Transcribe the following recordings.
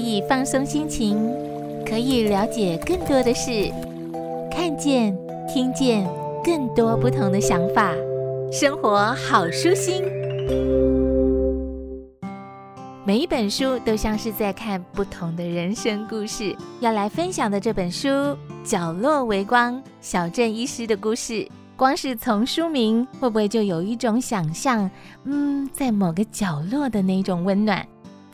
以放松心情，可以了解更多的事，看见、听见更多不同的想法，生活好舒心。每一本书都像是在看不同的人生故事。要来分享的这本书《角落微光：小镇医师的故事》，光是从书名，会不会就有一种想象？嗯，在某个角落的那种温暖。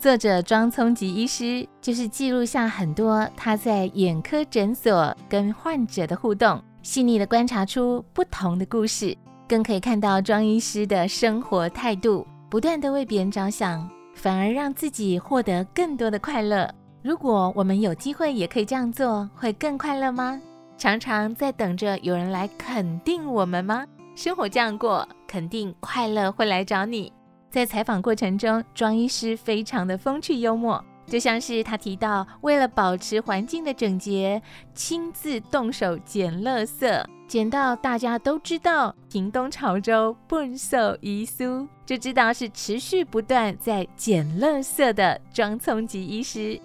作者庄聪吉医师就是记录下很多他在眼科诊所跟患者的互动，细腻的观察出不同的故事，更可以看到庄医师的生活态度，不断地为别人着想。反而让自己获得更多的快乐。如果我们有机会也可以这样做，会更快乐吗？常常在等着有人来肯定我们吗？生活这样过，肯定快乐会来找你。在采访过程中，庄医师非常的风趣幽默。就像是他提到，为了保持环境的整洁，亲自动手捡垃圾，捡到大家都知道屏东潮州笨手遗书，就知道是持续不断在捡垃圾的庄聪吉医师。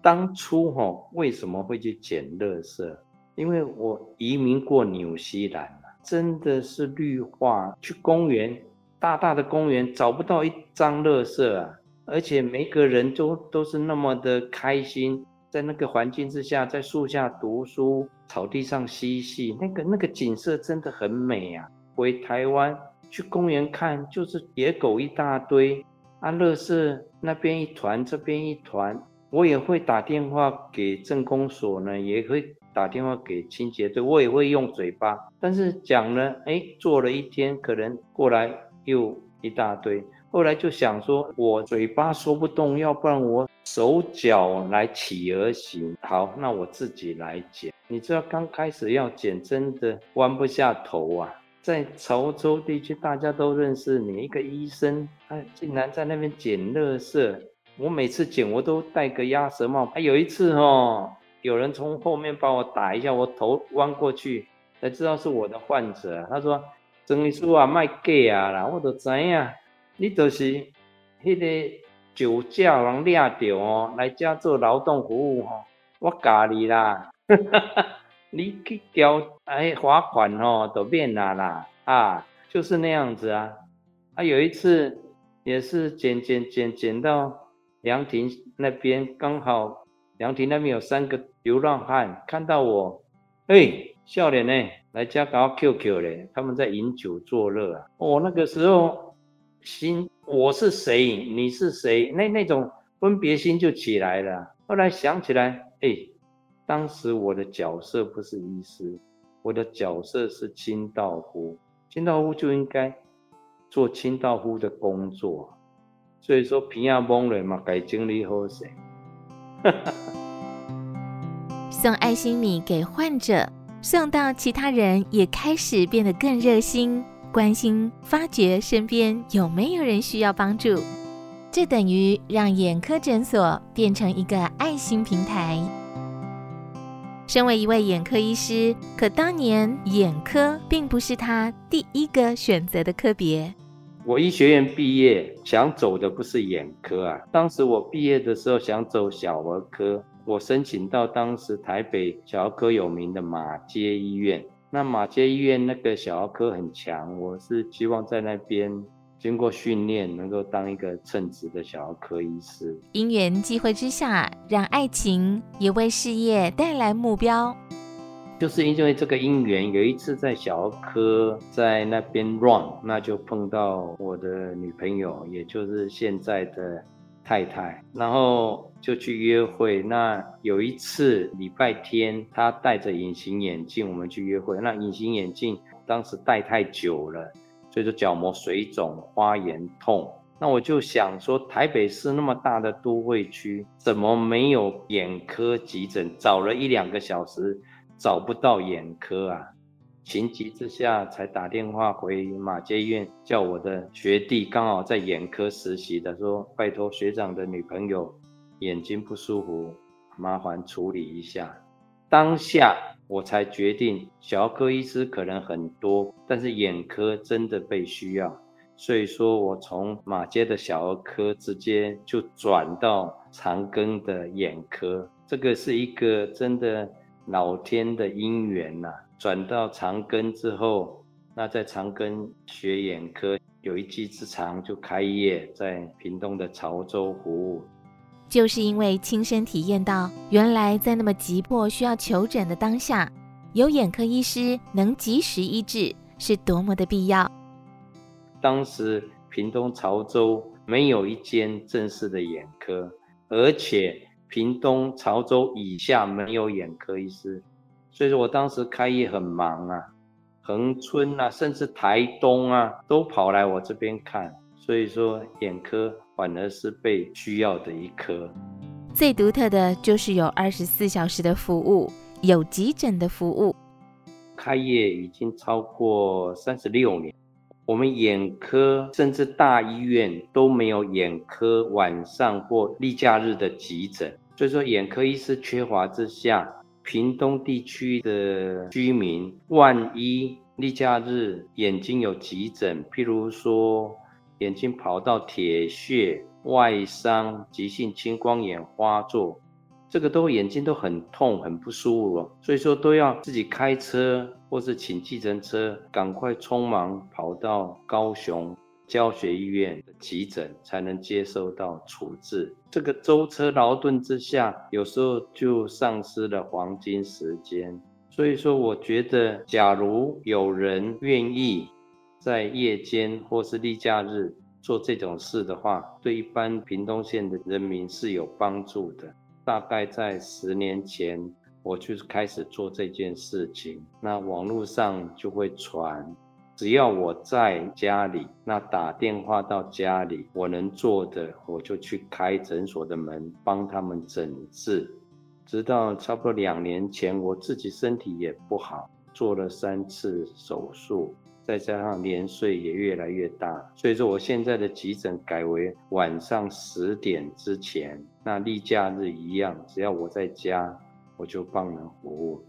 当初哈为什么会去捡垃圾？因为我移民过纽西兰，真的是绿化，去公园，大大的公园找不到一张乐色啊。而且每个人都都是那么的开心，在那个环境之下，在树下读书，草地上嬉戏，那个那个景色真的很美啊！回台湾去公园看，就是野狗一大堆，啊，乐色那边一团，这边一团，我也会打电话给镇公所呢，也会打电话给清洁队，我也会用嘴巴，但是讲呢，哎，做了一天，可能过来又一大堆。后来就想说，我嘴巴说不动，要不然我手脚来起而行。好，那我自己来剪。你知道刚开始要剪，真的弯不下头啊。在潮州地区，大家都认识你，一个医生，他竟然在那边捡垃圾。我每次捡，我都戴个鸭舌帽。还有一次哦，有人从后面把我打一下，我头弯过去，才知道是我的患者。他说：“曾医师啊，卖假啊啦，我都知影。”你就是迄个酒驾人抓到哦，来家做劳动服务吼，我教你啦，你去交哎罚款吼，都免啦啦啊，就是那样子啊。啊，有一次也是捡捡捡捡到凉亭那边，刚好凉亭那边有三个流浪汉看到我，哎，笑脸呢，来加搞 QQ 嘞，他们在饮酒作乐啊。哦，那个时候。心，我是谁？你是谁？那那种分别心就起来了。后来想起来，哎，当时我的角色不是医师，我的角色是清道夫。清道夫就应该做清道夫的工作。所以说，平亚蒙人嘛，该经历后谁？送爱心米给患者，送到其他人也开始变得更热心。关心、发掘身边有没有人需要帮助，这等于让眼科诊所变成一个爱心平台。身为一位眼科医师，可当年眼科并不是他第一个选择的科别。我医学院毕业，想走的不是眼科啊。当时我毕业的时候想走小儿科，我申请到当时台北小儿科有名的马街医院。那马街医院那个小儿科很强，我是希望在那边经过训练，能够当一个称职的小儿科医师。因缘际会之下，让爱情也为事业带来目标。就是因为这个因缘，有一次在小儿科在那边 run，那就碰到我的女朋友，也就是现在的。太太，然后就去约会。那有一次礼拜天，他戴着隐形眼镜，我们去约会。那隐形眼镜当时戴太久了，所以说角膜水肿、发炎、痛。那我就想说，台北市那么大的都会区，怎么没有眼科急诊？找了一两个小时，找不到眼科啊。情急之下，才打电话回马偕医院，叫我的学弟刚好在眼科实习的，说拜托学长的女朋友眼睛不舒服，麻烦处理一下。当下我才决定，小儿科医师可能很多，但是眼科真的被需要。所以说我从马偕的小儿科直接就转到长庚的眼科，这个是一个真的老天的因缘呐、啊。转到长庚之后，那在长庚学眼科有一技之长，就开业在屏东的潮州服务。就是因为亲身体验到，原来在那么急迫需要求诊的当下，有眼科医师能及时医治，是多么的必要。当时屏东潮州没有一间正式的眼科，而且屏东潮州以下没有眼科医师，所以说我当时开业很忙啊，恒春啊，甚至台东啊，都跑来我这边看，所以说眼科反而是被需要的一科。最独特的就是有二十四小时的服务，有急诊的服务。开业已经超过三十六年。我们眼科甚至大医院都没有眼科晚上或例假日的急诊，所以说眼科医师缺乏之下，屏东地区的居民万一例假日眼睛有急诊，譬如说眼睛跑到铁屑、外伤、急性青光眼发作。这个都眼睛都很痛，很不舒服哦，所以说都要自己开车或是请计程车，赶快匆忙跑到高雄教学医院的急诊，才能接受到处置。这个舟车劳顿之下，有时候就丧失了黄金时间。所以说，我觉得，假如有人愿意在夜间或是例假日做这种事的话，对一般屏东县的人民是有帮助的。大概在十年前，我就开始做这件事情。那网络上就会传，只要我在家里，那打电话到家里，我能做的，我就去开诊所的门，帮他们诊治。直到差不多两年前，我自己身体也不好，做了三次手术。再加上年岁也越来越大，所以说我现在的急诊改为晚上十点之前，那例假日一样，只要我在家，我就帮人服务。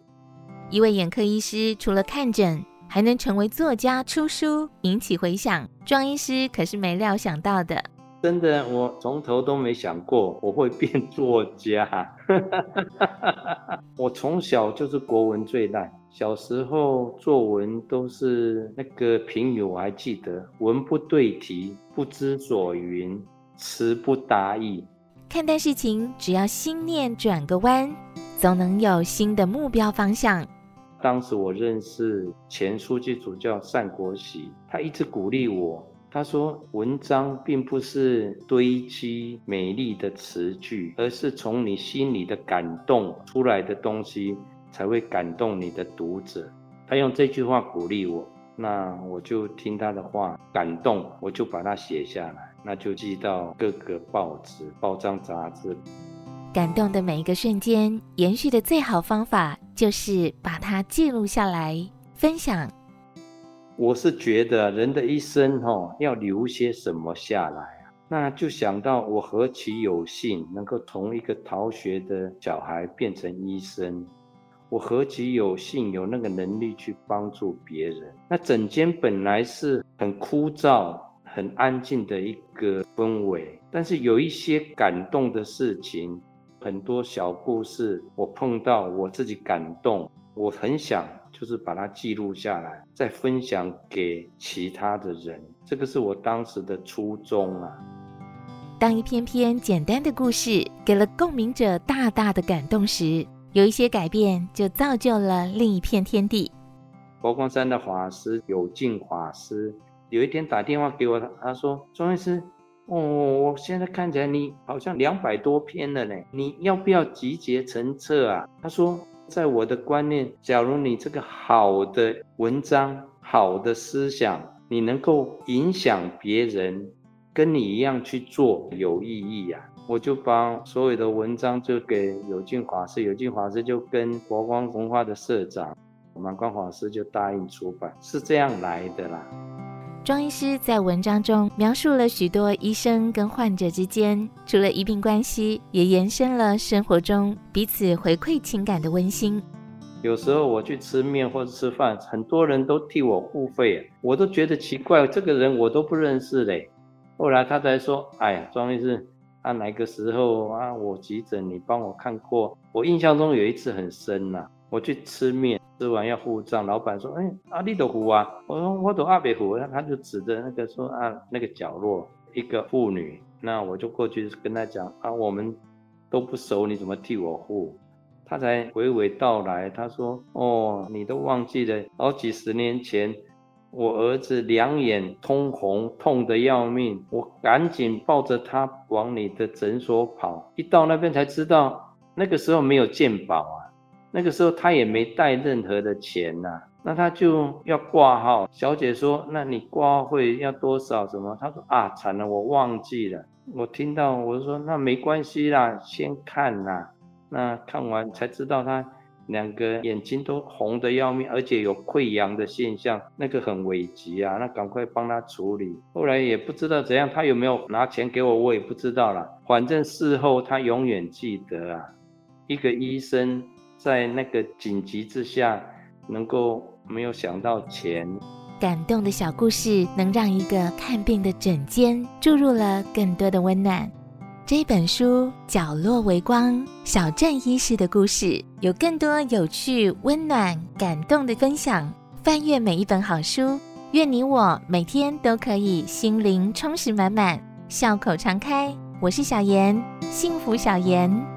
一位眼科医师除了看诊，还能成为作家、出书，引起回响。庄医师可是没料想到的，真的，我从头都没想过我会变作家。我从小就是国文最烂。小时候作文都是那个评语，我还记得，文不对题，不知所云，词不达意。看待事情，只要心念转个弯，总能有新的目标方向。当时我认识前书记主教单国玺，他一直鼓励我，他说文章并不是堆积美丽的词句，而是从你心里的感动出来的东西。才会感动你的读者。他用这句话鼓励我，那我就听他的话，感动，我就把它写下来，那就寄到各个报纸、报章、杂志。感动的每一个瞬间，延续的最好方法就是把它记录下来，分享。我是觉得人的一生，哦，要留些什么下来啊？那就想到我何其有幸，能够从一个逃学的小孩变成医生。我何其有幸有那个能力去帮助别人。那整间本来是很枯燥、很安静的一个氛围，但是有一些感动的事情，很多小故事，我碰到我自己感动，我很想就是把它记录下来，再分享给其他的人。这个是我当时的初衷啊。当一篇篇简单的故事给了共鸣者大大的感动时，有一些改变，就造就了另一片天地。佛光山的法师有静法师有一天打电话给我，他说：“庄医师，哦，我现在看起来你好像两百多篇了呢，你要不要集结成册啊？”他说：“在我的观念，假如你这个好的文章、好的思想，你能够影响别人，跟你一样去做，有意义呀。”我就把所有的文章就给有静法师，有静法师就跟佛光文化的社长满光法师就答应出版，是这样来的啦。庄医师在文章中描述了许多医生跟患者之间除了医病关系，也延伸了生活中彼此回馈情感的温馨。有时候我去吃面或者吃饭，很多人都替我付费，我都觉得奇怪，这个人我都不认识嘞。后来他才说：“哎呀，庄医师，啊哪个时候啊我急诊你帮我看过？我印象中有一次很深呐、我去吃面，吃完要付账，老板说：‘哎，阿你都付啊？’我说：‘我都阿别付。’他就指着那个说：‘啊那个角落一个妇女。’那我就过去跟他讲：‘啊我们都不熟，你怎么替我付？’他才娓娓道来，他说：“哦，你都忘记了，好几十年前，我儿子两眼通红，痛得要命，我赶紧抱着他往你的诊所跑。一到那边才知道，那个时候没有健保，那个时候他也没带任何的钱呐、那他就要挂号。小姐说：‘那你挂号费要多少？什么？’他说：‘啊，惨了，我忘记了。’我听到我说：‘那没关系啦，先看啦。’那看完才知道，他两个眼睛都红得要命，而且有溃疡的现象，那个很危急啊！那赶快帮他处理。后来也不知道怎样，他有没有拿钱给我，我也不知道了。反正事后他永远记得啊，一个医生在那个紧急之下，能够没有想到钱。感动的小故事，能让一个看病的诊间注入了更多的温暖。这本书《角落微光》，小镇医师的故事，有更多有趣、温暖、感动的分享。翻阅每一本好书，愿你我每天都可以心灵充实满满，笑口常开。我是小妍，幸福小妍。